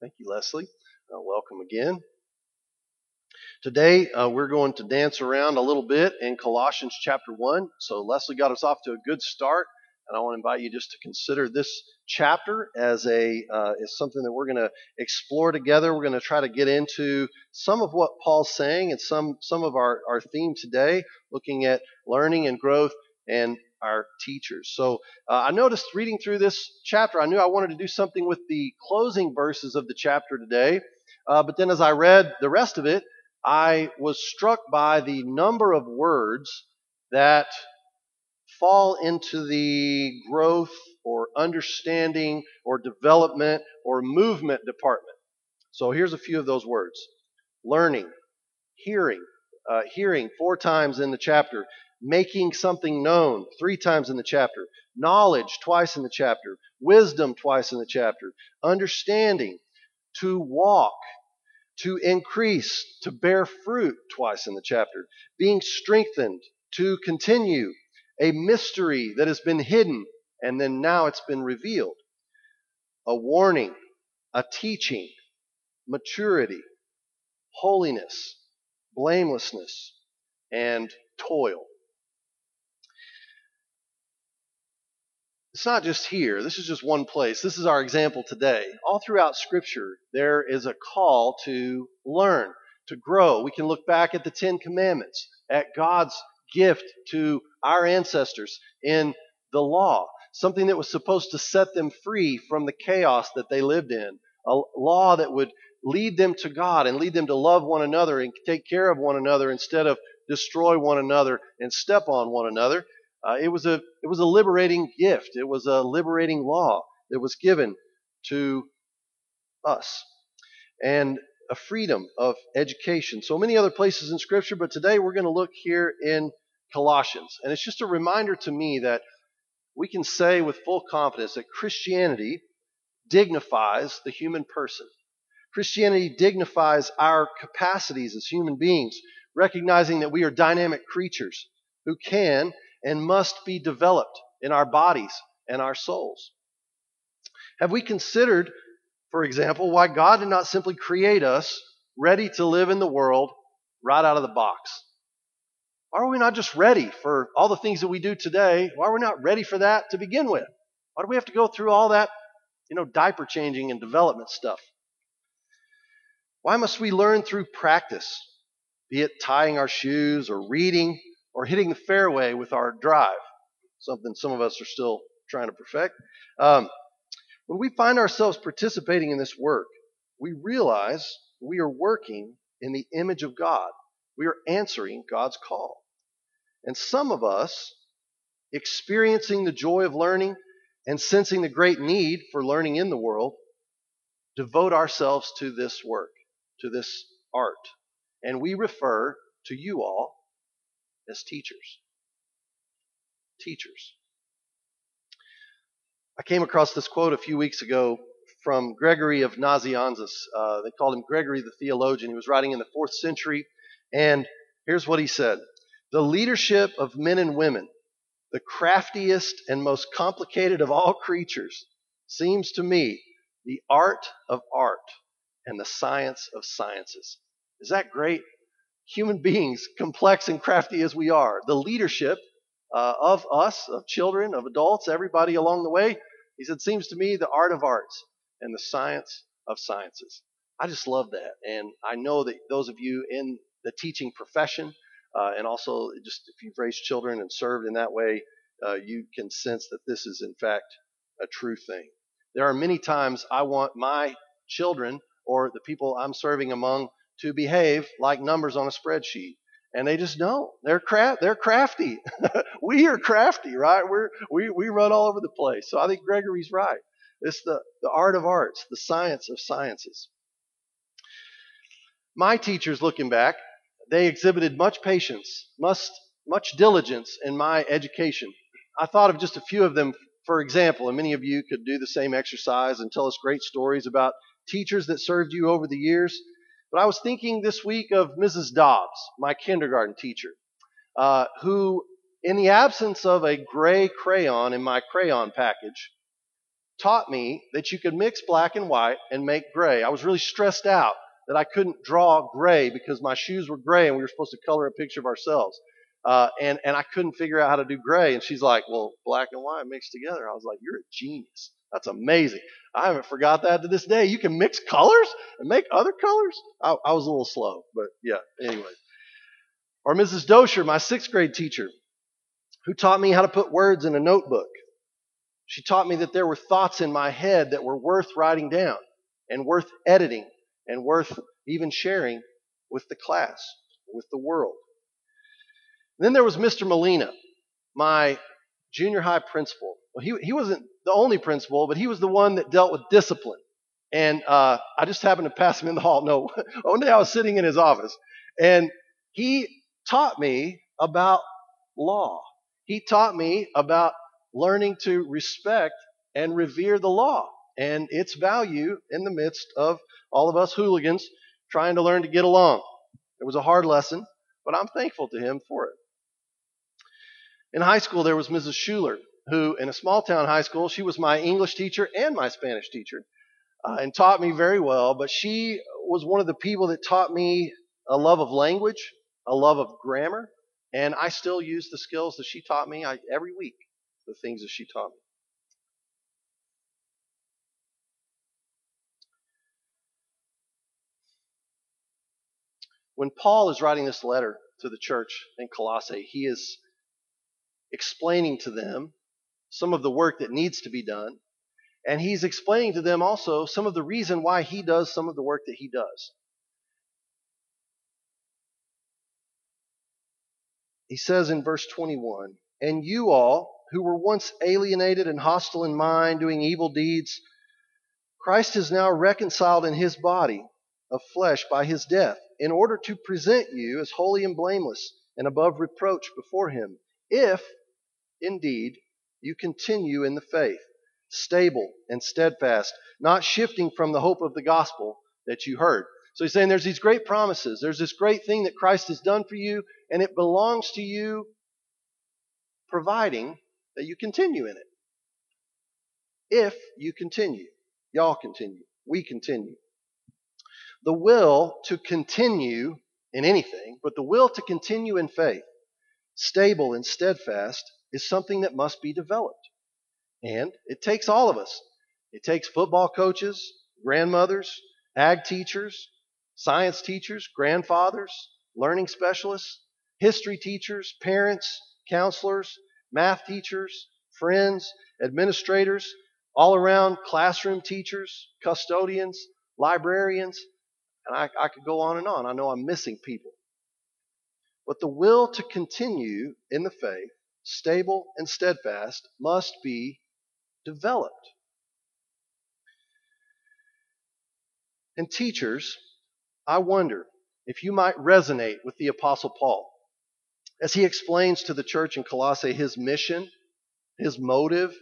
Thank you, Leslie. Uh, welcome again. Today, uh, we're going to dance around a little bit in Colossians chapter 1. So, Leslie got us off to a good start, and I want to invite you just to consider this chapter as a uh, as something that we're going to explore together. We're going to try to get into some of what Paul's saying and some some of our, our theme today, looking at learning and growth and our teachers. So uh, I noticed reading through this chapter, I knew I wanted to do something with the closing verses of the chapter today. Uh, but then as I read the rest of it, I was struck by the number of words that fall into the growth or understanding or development or movement department. So here's a few of those words learning, hearing, uh, hearing four times in the chapter, making something known three times in the chapter, knowledge twice in the chapter, wisdom twice in the chapter, understanding, to walk, to increase, to bear fruit twice in the chapter, being strengthened, to continue, a mystery that has been hidden and then now it's been revealed, a warning, a teaching, maturity, holiness, blamelessness, and toil. It's not just here. This is just one place. This is our example today. All throughout Scripture, there is a call to learn, to grow. We can look back at the Ten Commandments, at God's gift to our ancestors in the law, something that was supposed to set them free from the chaos that they lived in, a law that would lead them to God and lead them to love one another and take care of one another instead of destroy one another and step on one another. Uh, it was a it was a liberating gift. It was a liberating law that was given to us, and a freedom of education. So many other places in Scripture, but today we're going to look here in Colossians, and it's just a reminder to me that we can say with full confidence that Christianity dignifies the human person. Christianity dignifies our capacities as human beings, recognizing that we are dynamic creatures who can and must be developed in our bodies and our souls. Have we considered, for example, why God did not simply create us ready to live in the world right out of the box? Why are we not just ready for all the things that we do today? Why are we not ready for that to begin with? Why do we have to go through all that, you know, diaper changing and development stuff? Why must we learn through practice, be it tying our shoes or reading or hitting the fairway with our drive, something some of us are still trying to perfect. Um, when we find ourselves participating in this work, we realize we are working in the image of God. We are answering God's call. And some of us, experiencing the joy of learning and sensing the great need for learning in the world, devote ourselves to this work, to this art. And we refer to you all as teachers. Teachers. I came across this quote a few weeks ago from Gregory of Nazianzus. Uh, they called him Gregory the theologian. He was writing in the fourth century. And here's what he said The leadership of men and women, the craftiest and most complicated of all creatures, seems to me the art of art and the science of sciences. Is that great? Human beings, complex and crafty as we are, the leadership uh, of us, of children, of adults, everybody along the way, he said, seems to me the art of arts and the science of sciences. I just love that. And I know that those of you in the teaching profession, uh, and also just if you've raised children and served in that way, uh, you can sense that this is in fact a true thing. There are many times I want my children or the people I'm serving among to behave like numbers on a spreadsheet. And they just don't. They're. They're crafty. we are crafty, right? We're we we run all over the place. So I think Gregory's right. It's the the art of arts, the science of sciences. My teachers, looking back, they exhibited much patience, much much diligence in my education. I thought of just a few of them, for example, and many of you could do the same exercise and tell us great stories about teachers that served you over the years. But I was thinking this week of Mrs. Dobbs, my kindergarten teacher, uh, who, in the absence of a gray crayon in my crayon package, taught me that you could mix black and white and make gray. I was really stressed out that I couldn't draw gray because my shoes were gray and we were supposed to color a picture of ourselves. Uh, and, and I couldn't figure out how to do gray. And she's like, well, black and white mixed together. I was like, you're a genius. That's amazing. I haven't forgot that to this day. You can mix colors and make other colors. I, I was a little slow, but yeah, anyway. Or Mrs. Dosher, my sixth grade teacher, who taught me how to put words in a notebook. She taught me that there were thoughts in my head that were worth writing down and worth editing and worth even sharing with the class, with the world. Then there was Mr. Molina, my junior high principal. Well, he, he wasn't the only principal, but he was the one that dealt with discipline. And uh, I just happened to pass him in the hall. No, one day I was sitting in his office, and he taught me about law. He taught me about learning to respect and revere the law and its value in the midst of all of us hooligans trying to learn to get along. It was a hard lesson, but I'm thankful to him for it. In high school, there was Mrs. Schuler, who, in a small town high school, she was my English teacher and my Spanish teacher, uh, and taught me very well. But she was one of the people that taught me a love of language, a love of grammar, and I still use the skills that she taught me I, every week, the things that she taught me. When Paul is writing this letter to the church in Colossae, he is explaining to them some of the work that needs to be done. And he's explaining to them also some of the reason why he does some of the work that he does. He says in verse 21 And you all, who were once alienated and hostile in mind, doing evil deeds, Christ is now reconciled in his body of flesh by his death, in order to present you as holy and blameless and above reproach before him, if indeed you continue in the faith, stable and steadfast, not shifting from the hope of the gospel that you heard. So he's saying there's these great promises. There's this great thing that Christ has done for you, and it belongs to you, providing that you continue in it. If you continue, y'all continue, we continue. The will to continue in anything, but the will to continue in faith, stable and steadfast, is something that must be developed. And it takes all of us. It takes football coaches, grandmothers, ag teachers, science teachers, grandfathers, learning specialists, history teachers, parents, counselors, math teachers, friends, administrators, all around classroom teachers, custodians, librarians, and I, I could go on and on. I know I'm missing people. But the will to continue in the faith stable and steadfast, must be developed. And teachers, I wonder if you might resonate with the Apostle Paul as he explains to the church in Colossae his mission, his motive,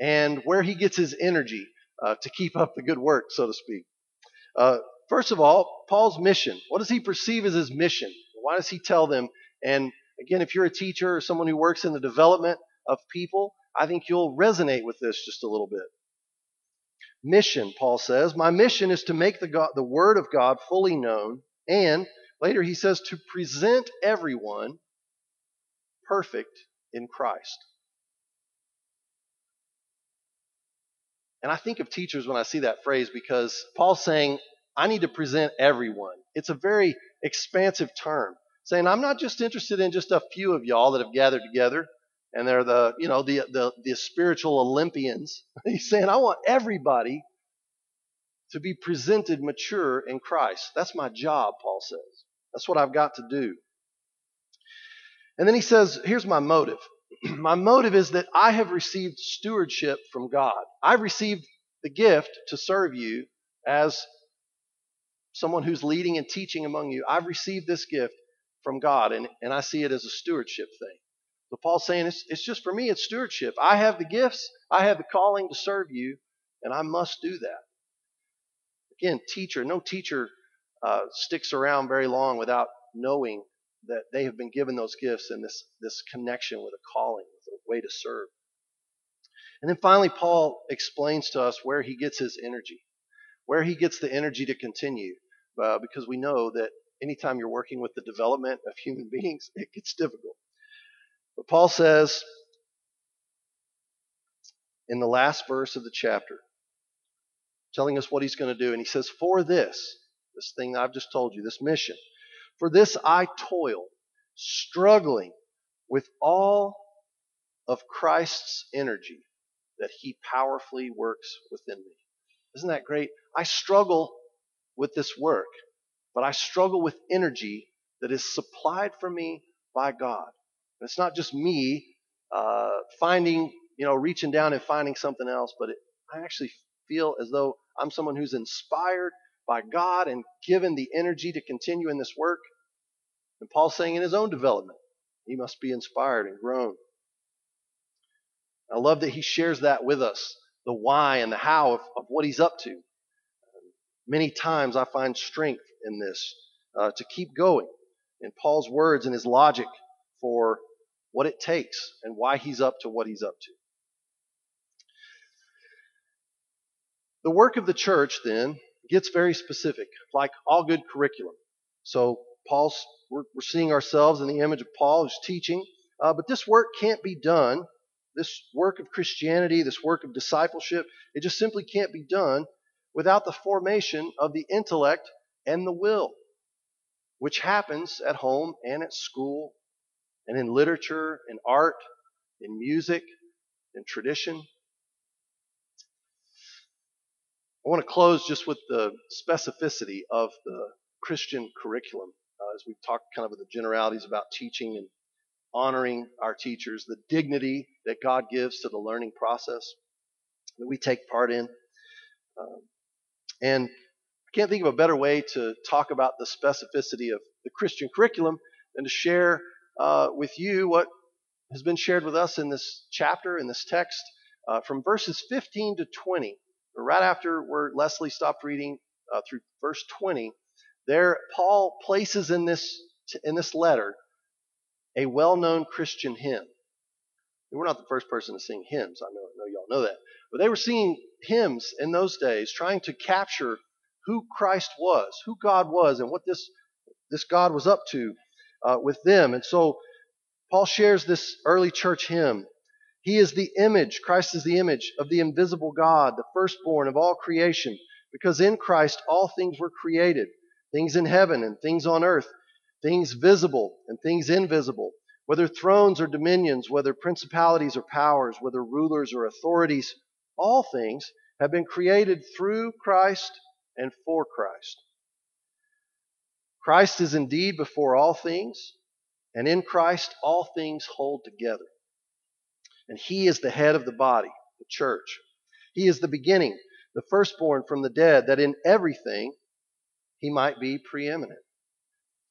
and where he gets his energy uh, to keep up the good work, so to speak. Uh, first of all, Paul's mission. What does he perceive as his mission? Why does he tell them? And Again, if you're a teacher or someone who works in the development of people, I think you'll resonate with this just a little bit. Mission, Paul says, my mission is to make the, God, the Word of God fully known, and later he says to present everyone perfect in Christ. And I think of teachers when I see that phrase because Paul's saying, I need to present everyone. It's a very expansive term saying, I'm not just interested in just a few of y'all that have gathered together and they're the, you know, the, the, the spiritual Olympians. He's saying, I want everybody to be presented mature in Christ. That's my job, Paul says. That's what I've got to do. And then he says, here's my motive. my motive is that I have received stewardship from God. I've received the gift to serve you as someone who's leading and teaching among you. I've received this gift from God, and, and I see it as a stewardship thing. So Paul's saying it's, it's just for me, it's stewardship. I have the gifts, I have the calling to serve you, and I must do that. Again, teacher, no teacher uh, sticks around very long without knowing that they have been given those gifts and this, this connection with a calling, with a way to serve. And then finally, Paul explains to us where he gets his energy, where he gets the energy to continue, uh, because we know that anytime you're working with the development of human beings, it gets difficult. But Paul says in the last verse of the chapter, telling us what he's going to do, and he says, For this, this thing that I've just told you, this mission, for this I toil, struggling with all of Christ's energy that he powerfully works within me. Isn't that great? I struggle with this work, but I struggle with energy that is supplied for me by God. And it's not just me uh, finding, you know, reaching down and finding something else, but it, I actually feel as though I'm someone who's inspired by God and given the energy to continue in this work. And Paul's saying in his own development, he must be inspired and grown. I love that he shares that with us the why and the how of, of what he's up to. Many times I find strength in this uh, to keep going in Paul's words and his logic for what it takes and why he's up to what he's up to. The work of the church then gets very specific, like all good curriculum. So Paul's, we're, we're seeing ourselves in the image of Paul who's teaching, uh, but this work can't be done. This work of Christianity, this work of discipleship, it just simply can't be done without the formation of the intellect and the will, which happens at home and at school and in literature, in art, in music, in tradition. I want to close just with the specificity of the Christian curriculum uh, as we've talked kind of with the generalities about teaching and honoring our teachers, the dignity that God gives to the learning process that we take part in. Um, and can't think of a better way to talk about the specificity of the Christian curriculum than to share uh, with you what has been shared with us in this chapter, in this text, uh, from verses 15 to 20. Right after where Leslie stopped reading uh, through verse 20, there Paul places in this in this letter a well-known Christian hymn. we're not the first person to sing hymns. I know, I know y'all know that, but they were singing hymns in those days, trying to capture who Christ was, who God was, and what this this God was up to uh, with them. And so Paul shares this early church hymn. He is the image, Christ is the image of the invisible God, the firstborn of all creation, because in Christ all things were created, things in heaven and things on earth, things visible and things invisible, whether thrones or dominions, whether principalities or powers, whether rulers or authorities, all things have been created through Christ and for Christ. Christ is indeed before all things, and in Christ all things hold together. And he is the head of the body, the church. He is the beginning, the firstborn from the dead, that in everything he might be preeminent.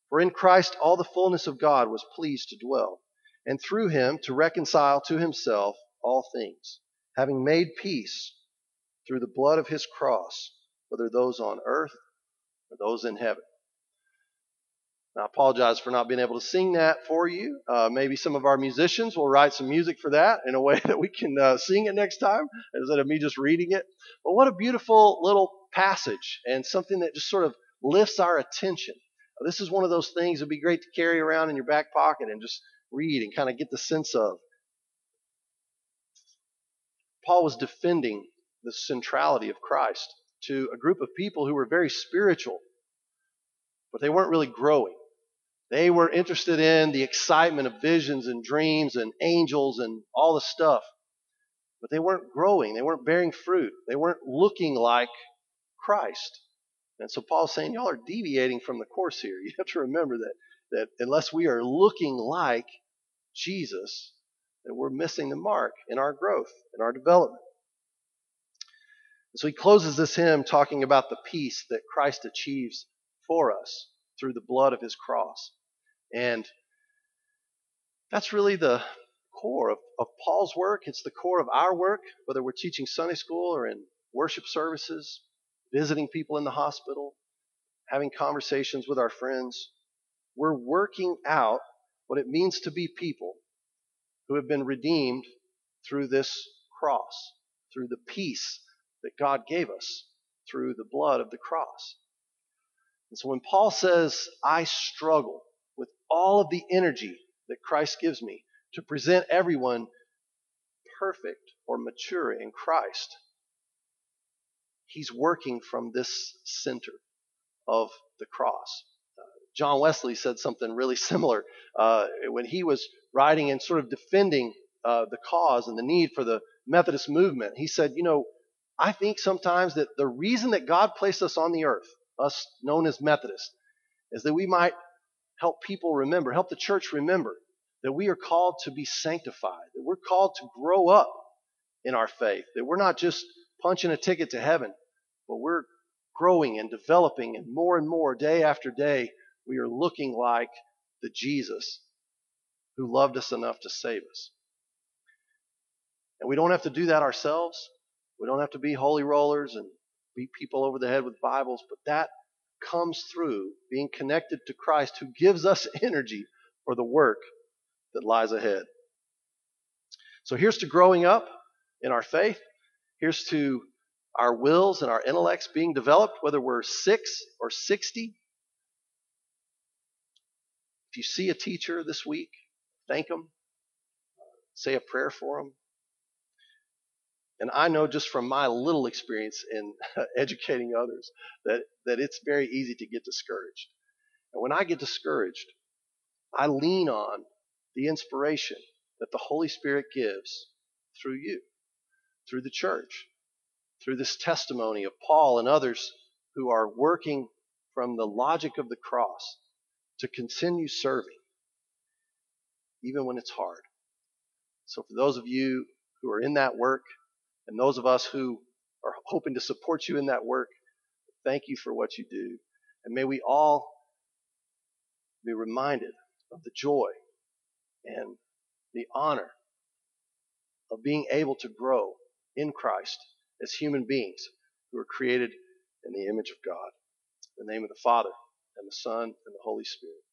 For in Christ all the fullness of God was pleased to dwell, and through him to reconcile to himself all things, having made peace through the blood of his cross, whether those on earth or those in heaven. I apologize for not being able to sing that for you. Uh, maybe some of our musicians will write some music for that in a way that we can uh, sing it next time instead of me just reading it. But what a beautiful little passage and something that just sort of lifts our attention. This is one of those things that'd be great to carry around in your back pocket and just read and kind of get the sense of. Paul was defending the centrality of Christ to a group of people who were very spiritual, but they weren't really growing. They were interested in the excitement of visions and dreams and angels and all the stuff. But they weren't growing. They weren't bearing fruit. They weren't looking like Christ. And so Paul's saying, y'all are deviating from the course here. You have to remember that, that unless we are looking like Jesus, that we're missing the mark in our growth, in our development. So he closes this hymn talking about the peace that Christ achieves for us through the blood of his cross. And that's really the core of, of Paul's work. It's the core of our work, whether we're teaching Sunday school or in worship services, visiting people in the hospital, having conversations with our friends. We're working out what it means to be people who have been redeemed through this cross, through the peace that God gave us through the blood of the cross. And so when Paul says, I struggle with all of the energy that Christ gives me to present everyone perfect or mature in Christ, he's working from this center of the cross. Uh, John Wesley said something really similar uh, when he was writing and sort of defending uh, the cause and the need for the Methodist movement. He said, You know, I think sometimes that the reason that God placed us on the earth, us known as Methodists, is that we might help people remember, help the church remember that we are called to be sanctified, that we're called to grow up in our faith, that we're not just punching a ticket to heaven, but we're growing and developing, and more and more, day after day, we are looking like the Jesus who loved us enough to save us. And we don't have to do that ourselves. We don't have to be holy rollers and beat people over the head with Bibles, but that comes through being connected to Christ who gives us energy for the work that lies ahead. So here's to growing up in our faith. Here's to our wills and our intellects being developed, whether we're six or 60. If you see a teacher this week, thank them, say a prayer for them. And I know just from my little experience in educating others that, that it's very easy to get discouraged. And when I get discouraged, I lean on the inspiration that the Holy Spirit gives through you, through the church, through this testimony of Paul and others who are working from the logic of the cross to continue serving, even when it's hard. So, for those of you who are in that work, and those of us who are hoping to support you in that work, thank you for what you do. And may we all be reminded of the joy and the honor of being able to grow in Christ as human beings who are created in the image of God. In the name of the Father, and the Son, and the Holy Spirit.